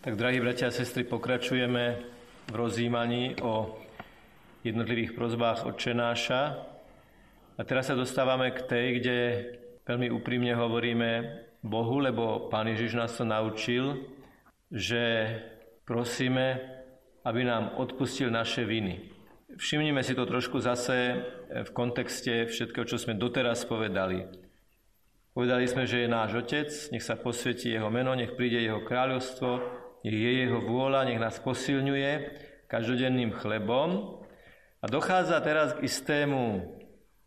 Tak, drahí bratia a sestry, pokračujeme v rozjímaní o jednotlivých prozbách Otčenáša. A teraz sa dostávame k tej, kde veľmi úprimne hovoríme Bohu, lebo Pán Ježiš nás to naučil, že prosíme, aby nám odpustil naše viny. Všimnime si to trošku zase v kontexte všetkého, čo sme doteraz povedali. Povedali sme, že je náš Otec, nech sa posvetí Jeho meno, nech príde Jeho kráľovstvo, nech je jeho vôľa, nech nás posilňuje každodenným chlebom. A dochádza teraz k istému,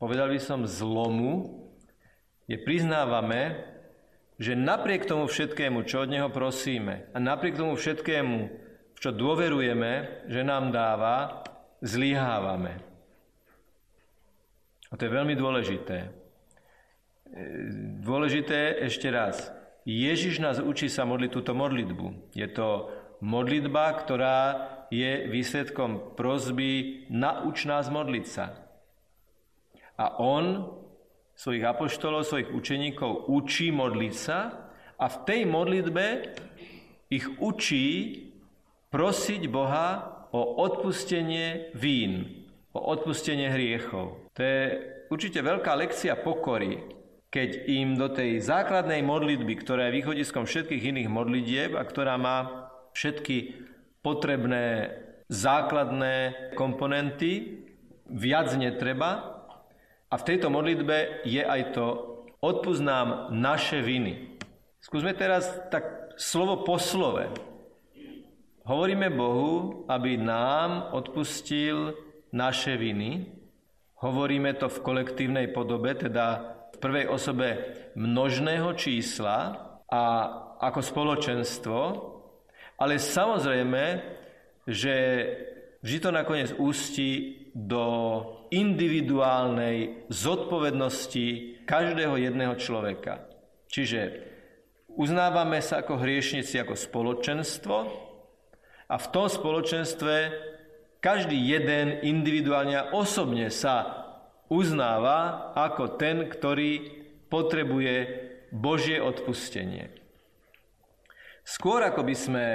povedal by som, zlomu, kde priznávame, že napriek tomu všetkému, čo od Neho prosíme a napriek tomu všetkému, v čo dôverujeme, že nám dáva, zlyhávame. A to je veľmi dôležité. Dôležité ešte raz. Ježiš nás učí sa modliť túto modlitbu. Je to modlitba, ktorá je výsledkom prozby nauč nás modliť sa. A on svojich apoštolov, svojich učeníkov učí modliť sa a v tej modlitbe ich učí prosiť Boha o odpustenie vín, o odpustenie hriechov. To je určite veľká lekcia pokory, keď im do tej základnej modlitby, ktorá je východiskom všetkých iných modlitieb a ktorá má všetky potrebné základné komponenty, viac netreba. A v tejto modlitbe je aj to odpuznám naše viny. Skúsme teraz tak slovo po slove. Hovoríme Bohu, aby nám odpustil naše viny. Hovoríme to v kolektívnej podobe, teda prvej osobe množného čísla a ako spoločenstvo, ale samozrejme, že vždy to nakoniec ústí do individuálnej zodpovednosti každého jedného človeka. Čiže uznávame sa ako hriešnici, ako spoločenstvo a v tom spoločenstve každý jeden individuálne a osobne sa uznáva ako ten, ktorý potrebuje Božie odpustenie. Skôr ako by sme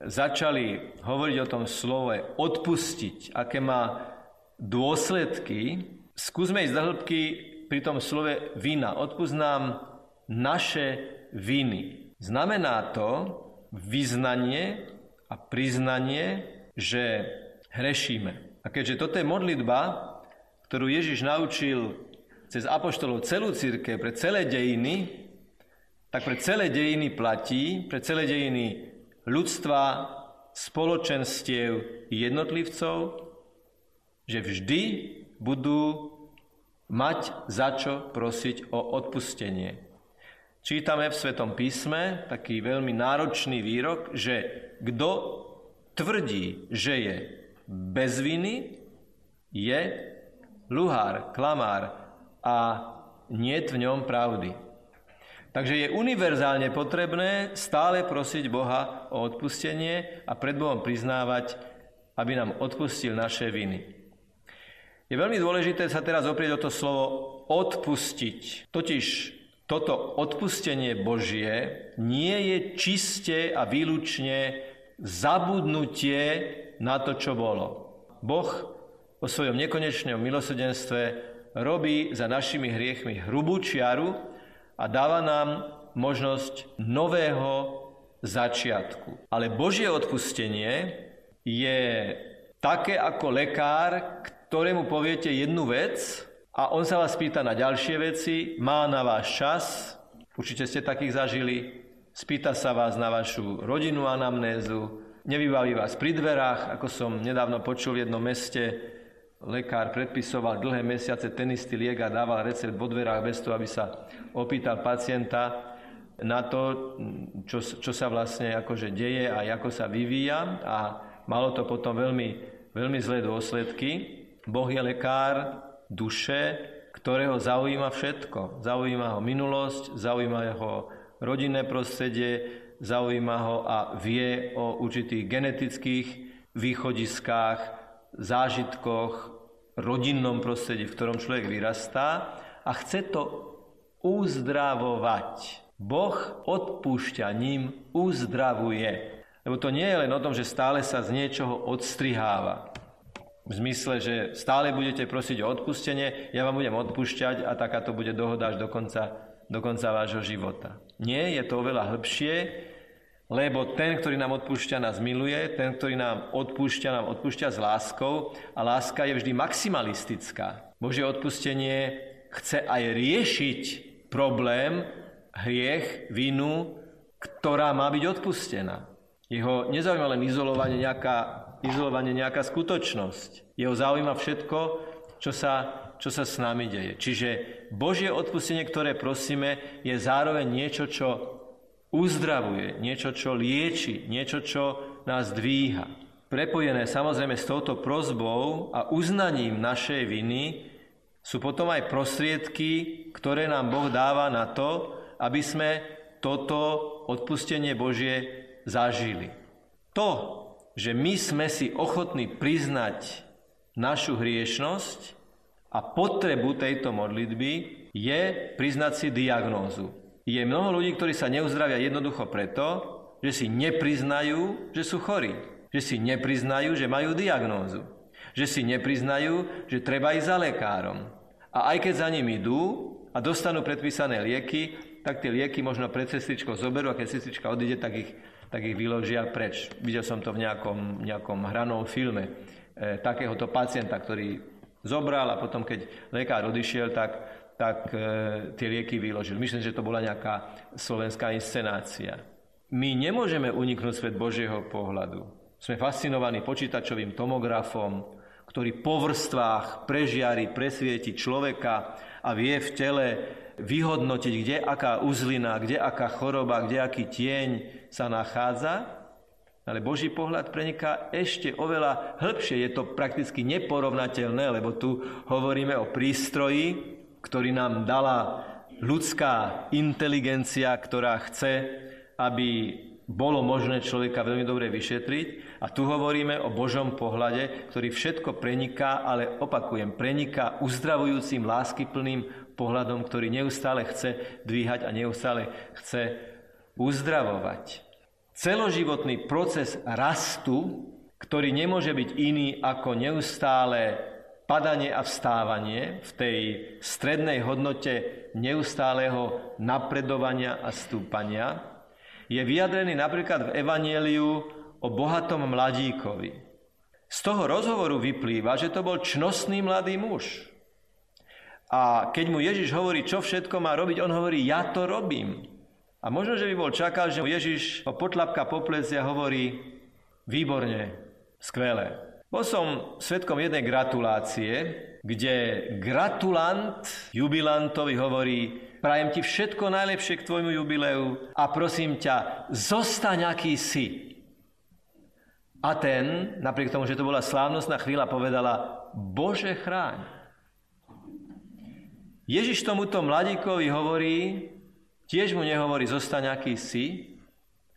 začali hovoriť o tom slove odpustiť, aké má dôsledky, skúsme ísť do hĺbky pri tom slove vina. Odpuznám naše viny. Znamená to vyznanie a priznanie, že hrešíme. A keďže toto je modlitba, ktorú Ježiš naučil cez apoštolov celú církev pre celé dejiny, tak pre celé dejiny platí, pre celé dejiny ľudstva, spoločenstiev jednotlivcov, že vždy budú mať za čo prosiť o odpustenie. Čítame v Svetom písme taký veľmi náročný výrok, že kto tvrdí, že je bez viny, je luhár, klamár a nie v ňom pravdy. Takže je univerzálne potrebné stále prosiť Boha o odpustenie a pred Bohom priznávať, aby nám odpustil naše viny. Je veľmi dôležité sa teraz oprieť o to slovo odpustiť. Totiž toto odpustenie Božie nie je čiste a výlučne zabudnutie na to, čo bolo. Boh o svojom nekonečnom milosrdenstve robí za našimi hriechmi hrubú čiaru a dáva nám možnosť nového začiatku. Ale Božie odpustenie je také ako lekár, ktorému poviete jednu vec a on sa vás pýta na ďalšie veci, má na váš čas, určite ste takých zažili, spýta sa vás na vašu rodinu anamnézu, nevybaví vás pri dverách, ako som nedávno počul v jednom meste, lekár predpisoval dlhé mesiace ten istý liek a dával recept vo dverách bez toho, aby sa opýtal pacienta na to, čo, čo sa vlastne akože deje a ako sa vyvíja a malo to potom veľmi, veľmi zlé dôsledky. Boh je lekár duše, ktorého zaujíma všetko. Zaujíma ho minulosť, zaujíma ho rodinné prostredie, zaujíma ho a vie o určitých genetických východiskách, zážitkoch, rodinnom prostredí, v ktorom človek vyrastá a chce to uzdravovať. Boh odpúšťaním uzdravuje. Lebo to nie je len o tom, že stále sa z niečoho odstriháva. V zmysle, že stále budete prosiť o odpustenie, ja vám budem odpúšťať a taká to bude dohoda až do konca, do konca vášho života. Nie, je to oveľa hĺbšie, lebo ten, ktorý nám odpúšťa, nás miluje, ten, ktorý nám odpúšťa, nám odpúšťa s láskou a láska je vždy maximalistická. Božie odpustenie chce aj riešiť problém, hriech, vinu, ktorá má byť odpustená. Jeho nezaujíma len izolovanie nejaká izolovanie nejaká skutočnosť. Jeho zaujíma všetko, čo sa, čo sa s nami deje. Čiže Božie odpustenie, ktoré prosíme, je zároveň niečo, čo uzdravuje, niečo, čo lieči, niečo, čo nás dvíha. Prepojené samozrejme s touto prozbou a uznaním našej viny sú potom aj prostriedky, ktoré nám Boh dáva na to, aby sme toto odpustenie Božie zažili. To, že my sme si ochotní priznať našu hriešnosť a potrebu tejto modlitby je priznať si diagnózu. Je mnoho ľudí, ktorí sa neuzdravia jednoducho preto, že si nepriznajú, že sú chorí. Že si nepriznajú, že majú diagnózu. Že si nepriznajú, že treba ísť za lekárom. A aj keď za ním idú a dostanú predpísané lieky, tak tie lieky možno pred sestričkou zoberú a keď sestrička odíde, tak ich tak ich vyložia preč. Videl som to v nejakom, nejakom hranom filme e, takéhoto pacienta, ktorý zobral a potom, keď lekár odišiel, tak, tak e, tie lieky vyložil. Myslím, že to bola nejaká slovenská inscenácia. My nemôžeme uniknúť svet Božieho pohľadu. Sme fascinovaní počítačovým tomografom, ktorý po vrstvách prežiari, presvieti človeka a vie v tele vyhodnotiť, kde aká uzlina, kde aká choroba, kde aký tieň sa nachádza, ale Boží pohľad preniká ešte oveľa hĺbšie. Je to prakticky neporovnateľné, lebo tu hovoríme o prístroji, ktorý nám dala ľudská inteligencia, ktorá chce, aby bolo možné človeka veľmi dobre vyšetriť. A tu hovoríme o Božom pohľade, ktorý všetko preniká, ale opakujem, preniká uzdravujúcim, láskyplným pohľadom, ktorý neustále chce dvíhať a neustále chce uzdravovať. Celoživotný proces rastu, ktorý nemôže byť iný ako neustále padanie a vstávanie v tej strednej hodnote neustáleho napredovania a stúpania, je vyjadrený napríklad v Evanieliu o bohatom mladíkovi. Z toho rozhovoru vyplýva, že to bol čnostný mladý muž, a keď mu Ježiš hovorí, čo všetko má robiť, on hovorí, ja to robím. A možno, že by bol čakal, že Ježiš ho potlapka po pleci a hovorí, výborne, skvelé. Bol som svetkom jednej gratulácie, kde gratulant jubilantovi hovorí, prajem ti všetko najlepšie k tvojmu jubileu a prosím ťa, zostaň aký si. A ten, napriek tomu, že to bola slávnostná chvíľa, povedala, Bože chráň. Ježiš tomuto mladíkovi hovorí, tiež mu nehovorí, zostaň aký si,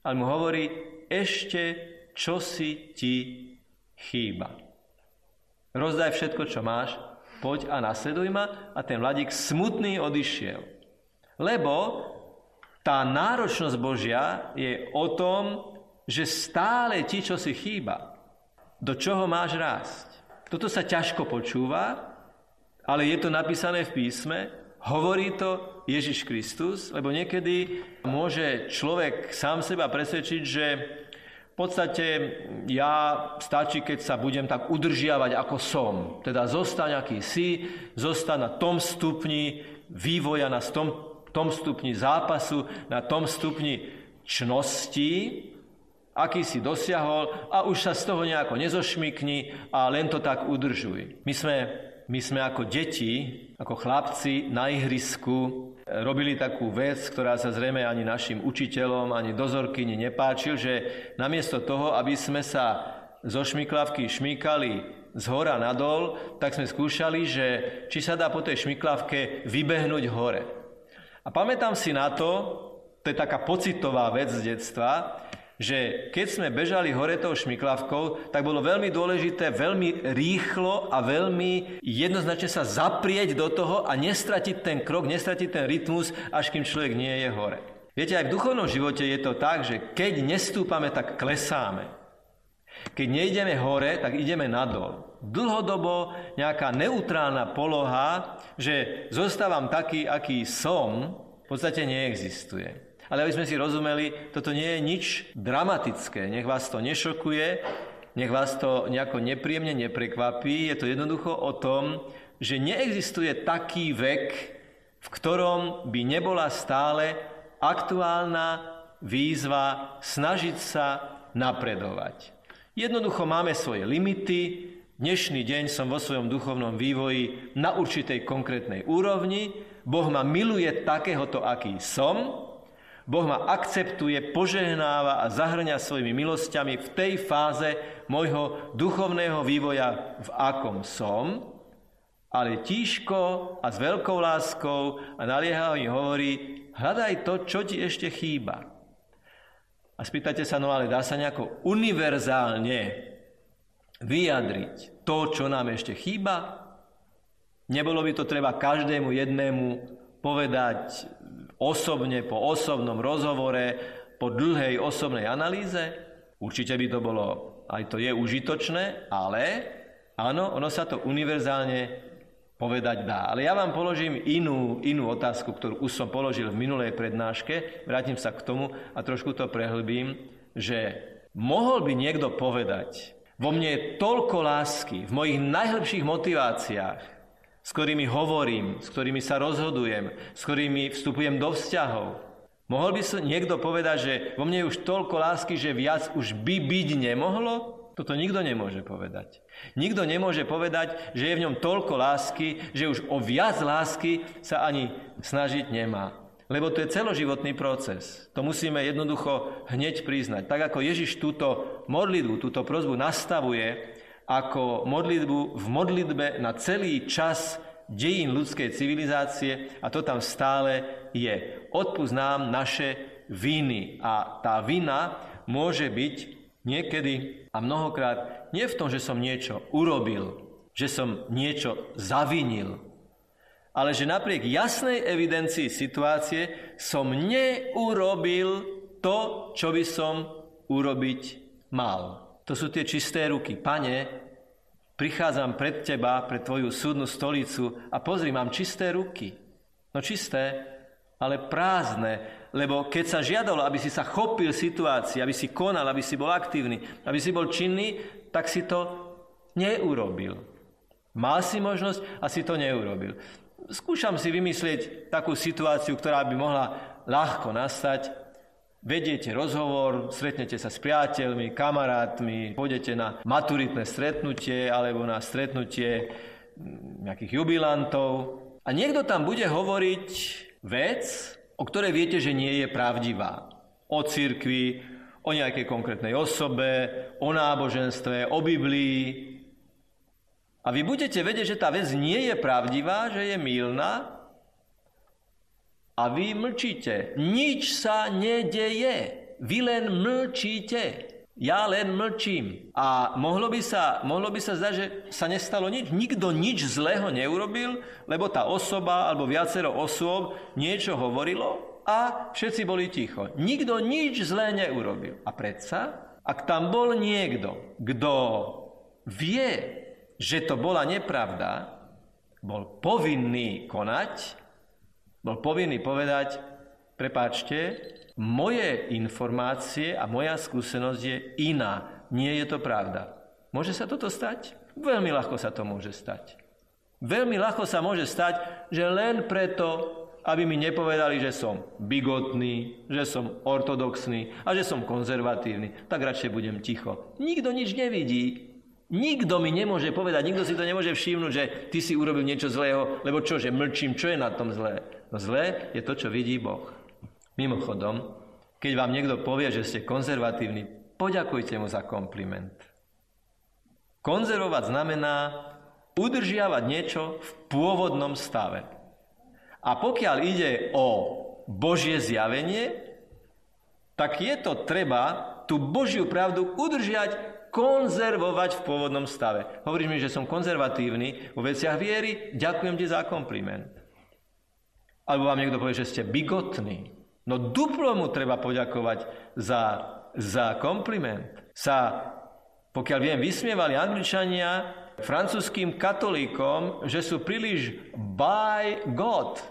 ale mu hovorí, ešte čo si ti chýba. Rozdaj všetko, čo máš, poď a nasleduj ma. A ten mladík smutný odišiel. Lebo tá náročnosť Božia je o tom, že stále ti, čo si chýba, do čoho máš rásť. Toto sa ťažko počúva, ale je to napísané v písme, hovorí to Ježiš Kristus, lebo niekedy môže človek sám seba presvedčiť, že podstate ja stačí, keď sa budem tak udržiavať, ako som. Teda zostaň, aký si, zostaň na tom stupni vývoja, na tom, tom stupni zápasu, na tom stupni čnosti, aký si dosiahol a už sa z toho nejako nezošmykni a len to tak udržuj. My sme my sme ako deti, ako chlapci na ihrisku robili takú vec, ktorá sa zrejme ani našim učiteľom, ani dozorkyni nepáčil, že namiesto toho, aby sme sa zo šmiklavky šmýkali z hora nadol, tak sme skúšali, že či sa dá po tej šmiklavke vybehnúť hore. A pamätám si na to, to je taká pocitová vec z detstva, že keď sme bežali hore tou šmiklavkou, tak bolo veľmi dôležité veľmi rýchlo a veľmi jednoznačne sa zaprieť do toho a nestratiť ten krok, nestratiť ten rytmus, až kým človek nie je hore. Viete, aj v duchovnom živote je to tak, že keď nestúpame, tak klesáme. Keď nejdeme hore, tak ideme nadol. Dlhodobo nejaká neutrálna poloha, že zostávam taký, aký som, v podstate neexistuje. Ale aby sme si rozumeli, toto nie je nič dramatické. Nech vás to nešokuje, nech vás to nejako nepríjemne neprekvapí. Je to jednoducho o tom, že neexistuje taký vek, v ktorom by nebola stále aktuálna výzva snažiť sa napredovať. Jednoducho máme svoje limity. Dnešný deň som vo svojom duchovnom vývoji na určitej konkrétnej úrovni. Boh ma miluje takéhoto, aký som. Boh ma akceptuje, požehnáva a zahrňa svojimi milosťami v tej fáze môjho duchovného vývoja, v akom som. Ale tížko a s veľkou láskou a naliehavo hovorí, hľadaj to, čo ti ešte chýba. A spýtate sa, no ale dá sa nejako univerzálne vyjadriť to, čo nám ešte chýba? Nebolo by to treba každému jednému povedať osobne, po osobnom rozhovore, po dlhej osobnej analýze? Určite by to bolo, aj to je užitočné, ale áno, ono sa to univerzálne povedať dá. Ale ja vám položím inú, inú otázku, ktorú už som položil v minulej prednáške. Vrátim sa k tomu a trošku to prehlbím, že mohol by niekto povedať, vo mne je toľko lásky, v mojich najhlbších motiváciách, s ktorými hovorím, s ktorými sa rozhodujem, s ktorými vstupujem do vzťahov. Mohol by sa niekto povedať, že vo mne je už toľko lásky, že viac už by byť nemohlo? Toto nikto nemôže povedať. Nikto nemôže povedať, že je v ňom toľko lásky, že už o viac lásky sa ani snažiť nemá. Lebo to je celoživotný proces. To musíme jednoducho hneď priznať. Tak ako Ježiš túto modlitbu, túto prozbu nastavuje ako modlitbu v modlitbe na celý čas dejín ľudskej civilizácie a to tam stále je. Odpúsť nám naše viny. A tá vina môže byť Niekedy a mnohokrát nie v tom, že som niečo urobil, že som niečo zavinil, ale že napriek jasnej evidencii situácie som neurobil to, čo by som urobiť mal. To sú tie čisté ruky. Pane, prichádzam pred teba, pred tvoju súdnu stolicu a pozri, mám čisté ruky. No čisté, ale prázdne, lebo keď sa žiadalo, aby si sa chopil situácii, aby si konal, aby si bol aktívny, aby si bol činný, tak si to neurobil. Mal si možnosť a si to neurobil. Skúšam si vymyslieť takú situáciu, ktorá by mohla ľahko nastať. Vediete rozhovor, stretnete sa s priateľmi, kamarátmi, pôjdete na maturitné stretnutie alebo na stretnutie nejakých jubilantov a niekto tam bude hovoriť vec, o ktorej viete, že nie je pravdivá. O cirkvi, o nejakej konkrétnej osobe, o náboženstve, o Biblii. A vy budete vedieť, že tá vec nie je pravdivá, že je mylná a vy mlčíte. Nič sa nedeje. Vy len mlčíte. Ja len mlčím. A mohlo by, sa, mohlo by sa zdať, že sa nestalo nič. Nikto nič zlého neurobil, lebo tá osoba alebo viacero osôb niečo hovorilo a všetci boli ticho. Nikto nič zlé neurobil. A predsa, ak tam bol niekto, kto vie, že to bola nepravda, bol povinný konať, bol povinný povedať, prepáčte, moje informácie a moja skúsenosť je iná. Nie je to pravda. Môže sa toto stať? Veľmi ľahko sa to môže stať. Veľmi ľahko sa môže stať, že len preto, aby mi nepovedali, že som bigotný, že som ortodoxný a že som konzervatívny, tak radšej budem ticho. Nikto nič nevidí. Nikto mi nemôže povedať, nikto si to nemôže všimnúť, že ty si urobil niečo zlého, lebo čo, že mlčím, čo je na tom zlé? Zlé je to, čo vidí Boh. Mimochodom, keď vám niekto povie, že ste konzervatívni, poďakujte mu za kompliment. Konzervovať znamená udržiavať niečo v pôvodnom stave. A pokiaľ ide o Božie zjavenie, tak je to treba tú Božiu pravdu udržiať, konzervovať v pôvodnom stave. Hovoríš mi, že som konzervatívny vo veciach viery, ďakujem ti za kompliment. Alebo vám niekto povie, že ste bigotní. No duplo mu treba poďakovať za, za kompliment. Sa, pokiaľ viem, vysmievali Angličania francúzským katolíkom, že sú príliš by God.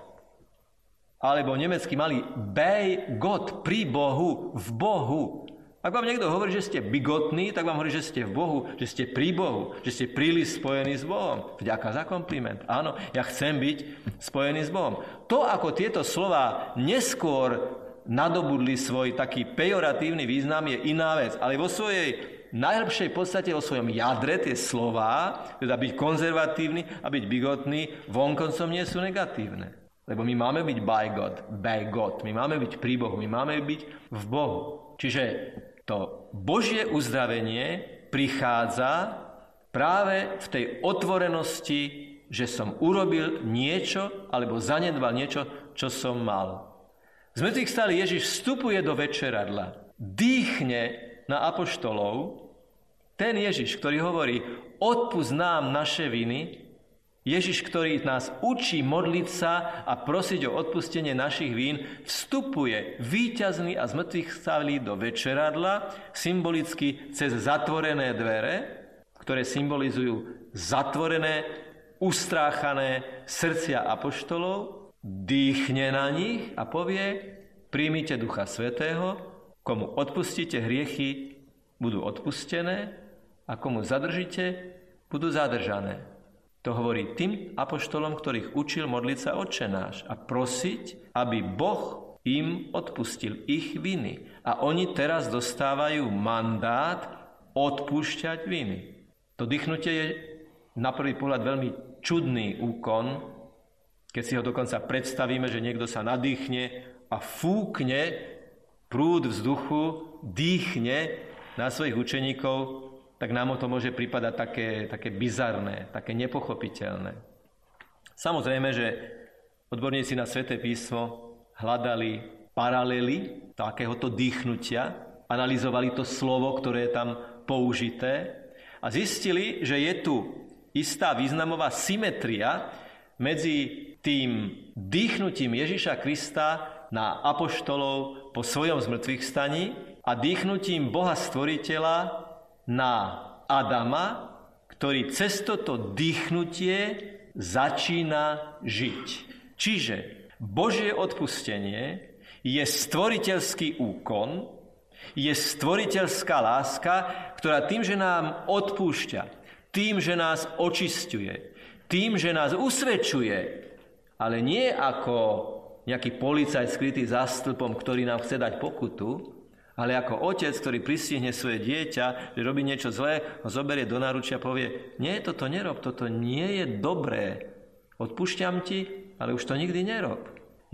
Alebo nemecky mali by God, pri Bohu, v Bohu. Ak vám niekto hovorí, že ste bigotní, tak vám hovorí, že ste v Bohu, že ste pri Bohu, že ste príliš spojení s Bohom. Vďaka za kompliment. Áno, ja chcem byť spojený s Bohom. To, ako tieto slova neskôr nadobudli svoj taký pejoratívny význam, je iná vec. Ale vo svojej najlepšej podstate, vo svojom jadre tie slova, teda byť konzervatívny a byť bigotný, vonkoncom nie sú negatívne. Lebo my máme byť by God, by God. My máme byť pri Bohu, my máme byť v Bohu. Čiže Božie uzdravenie prichádza práve v tej otvorenosti, že som urobil niečo alebo zanedbal niečo, čo som mal. Z mŕtvych stále Ježiš vstupuje do večeradla, dýchne na apoštolov, ten Ježiš, ktorý hovorí, odpust nám naše viny, Ježiš, ktorý nás učí modliť sa a prosiť o odpustenie našich vín, vstupuje výťazný a zmrtvých stavlí do večeradla, symbolicky cez zatvorené dvere, ktoré symbolizujú zatvorené, ustráchané srdcia apoštolov, dýchne na nich a povie, príjmite Ducha Svetého, komu odpustíte hriechy, budú odpustené a komu zadržíte, budú zadržané. To hovorí tým apoštolom, ktorých učil modliť sa Otče náš a prosiť, aby Boh im odpustil ich viny. A oni teraz dostávajú mandát odpúšťať viny. To dýchnutie je na prvý pohľad veľmi čudný úkon, keď si ho dokonca predstavíme, že niekto sa nadýchne a fúkne prúd vzduchu, dýchne na svojich učeníkov tak nám to môže pripadať také, také bizarné, také nepochopiteľné. Samozrejme, že odborníci na Sveté písmo hľadali paralely takéhoto dýchnutia, analyzovali to slovo, ktoré je tam použité a zistili, že je tu istá významová symetria medzi tým dýchnutím Ježiša Krista na apoštolov po svojom zmrtvých staní a dýchnutím Boha Stvoriteľa na Adama, ktorý cez toto dýchnutie začína žiť. Čiže Božie odpustenie je stvoriteľský úkon, je stvoriteľská láska, ktorá tým, že nám odpúšťa, tým, že nás očistuje, tým, že nás usvedčuje, ale nie ako nejaký policajt skrytý za stĺpom, ktorý nám chce dať pokutu, ale ako otec, ktorý pristihne svoje dieťa, že robí niečo zlé, ho zoberie do náručia a povie, nie, toto nerob, toto nie je dobré. Odpúšťam ti, ale už to nikdy nerob.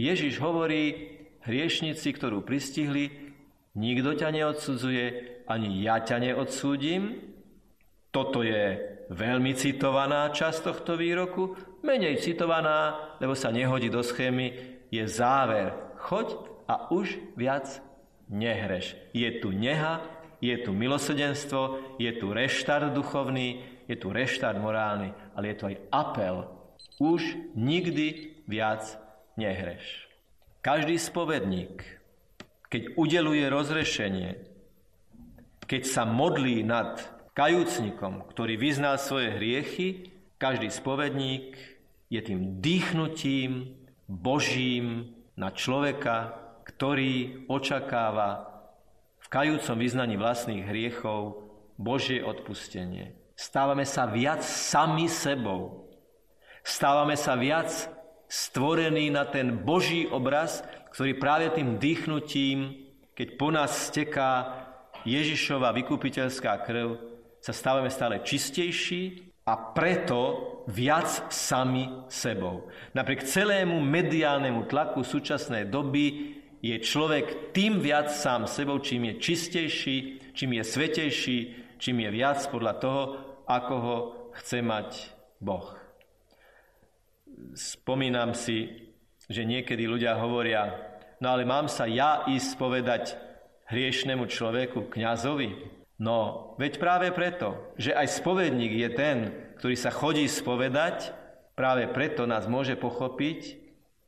Ježiš hovorí, hriešnici, ktorú pristihli, nikto ťa neodsudzuje, ani ja ťa neodsúdim. Toto je veľmi citovaná časť tohto výroku, menej citovaná, lebo sa nehodí do schémy, je záver. Choď a už viac nehreš. Je tu neha, je tu milosedenstvo, je tu reštart duchovný, je tu reštart morálny, ale je tu aj apel. Už nikdy viac nehreš. Každý spovedník, keď udeluje rozrešenie, keď sa modlí nad kajúcnikom, ktorý vyznal svoje hriechy, každý spovedník je tým dýchnutím Božím na človeka, ktorý očakáva v kajúcom vyznaní vlastných hriechov Božie odpustenie. Stávame sa viac sami sebou. Stávame sa viac stvorení na ten Boží obraz, ktorý práve tým dýchnutím, keď po nás steká Ježišova vykupiteľská krv, sa stávame stále čistejší a preto viac sami sebou. Napriek celému mediálnemu tlaku súčasnej doby je človek tým viac sám sebou, čím je čistejší, čím je svetejší, čím je viac podľa toho, ako ho chce mať Boh. Spomínam si, že niekedy ľudia hovoria, no ale mám sa ja ísť povedať hriešnemu človeku, kňazovi? No, veď práve preto, že aj spovedník je ten, ktorý sa chodí spovedať, práve preto nás môže pochopiť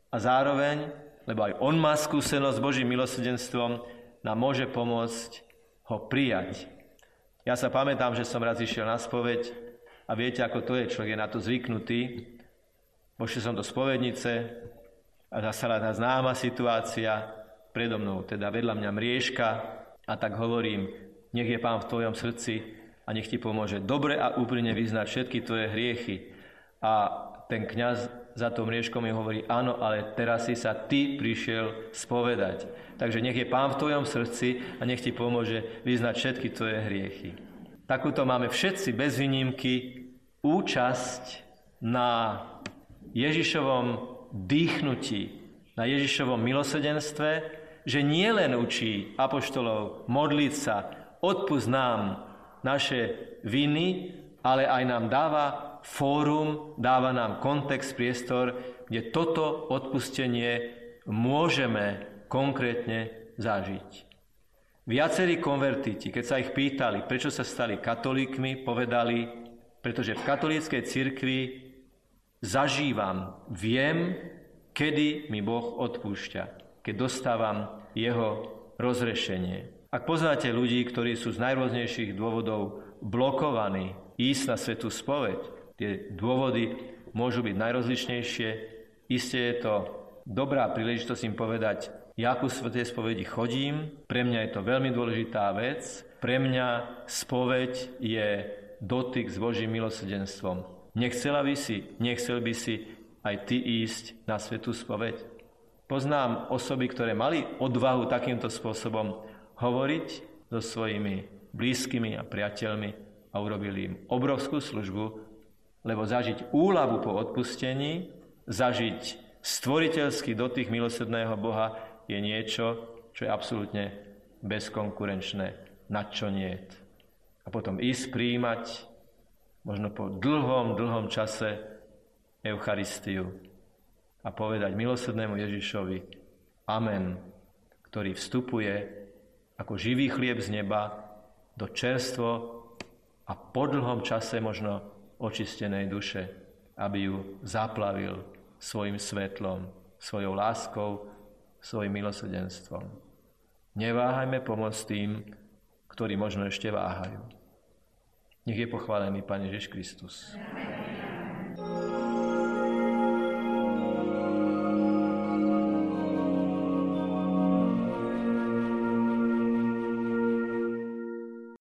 a zároveň lebo aj on má skúsenosť s Božím milosrdenstvom, nám môže pomôcť ho prijať. Ja sa pamätám, že som raz išiel na spoveď a viete, ako to je, človek je na to zvyknutý. Vošiel som do spovednice a zastala tá známa situácia predo mnou, teda vedľa mňa mriežka a tak hovorím, nech je Pán v tvojom srdci a nech ti pomôže dobre a úprimne vyznať všetky tvoje hriechy. A ten kňaz za tom mriežkom mi hovorí, áno, ale teraz si sa ty prišiel spovedať. Takže nech je Pán v tvojom srdci a nech ti pomôže vyznať všetky tvoje hriechy. Takúto máme všetci bez výnimky účasť na Ježišovom dýchnutí, na Ježišovom milosedenstve, že nie len učí apoštolov modliť sa, odpust nám naše viny, ale aj nám dáva fórum, dáva nám kontext, priestor, kde toto odpustenie môžeme konkrétne zažiť. Viacerí konvertiti, keď sa ich pýtali, prečo sa stali katolíkmi, povedali, pretože v katolíckej cirkvi zažívam, viem, kedy mi Boh odpúšťa, keď dostávam jeho rozrešenie. Ak poznáte ľudí, ktorí sú z najrôznejších dôvodov blokovaní ísť na svetú spoveď, tie dôvody môžu byť najrozličnejšie. Isté je to dobrá príležitosť im povedať, ja ku svetej spovedi chodím, pre mňa je to veľmi dôležitá vec, pre mňa spoveď je dotyk s Božím milosrdenstvom. Nechcela by si, nechcel by si aj ty ísť na svetú spoveď? Poznám osoby, ktoré mali odvahu takýmto spôsobom hovoriť so svojimi blízkymi a priateľmi a urobili im obrovskú službu, lebo zažiť úľavu po odpustení, zažiť stvoriteľský dotyk milosrdného Boha je niečo, čo je absolútne bezkonkurenčné, na čo nie. A potom ísť príjmať, možno po dlhom, dlhom čase, Eucharistiu a povedať milosrdnému Ježišovi Amen, ktorý vstupuje ako živý chlieb z neba do čerstvo a po dlhom čase možno očistenej duše, aby ju zaplavil svojim svetlom, svojou láskou, svojim milosrdenstvom. Neváhajme pomôcť tým, ktorí možno ešte váhajú. Nech je pochválený Pane Ježiš Kristus. Amen.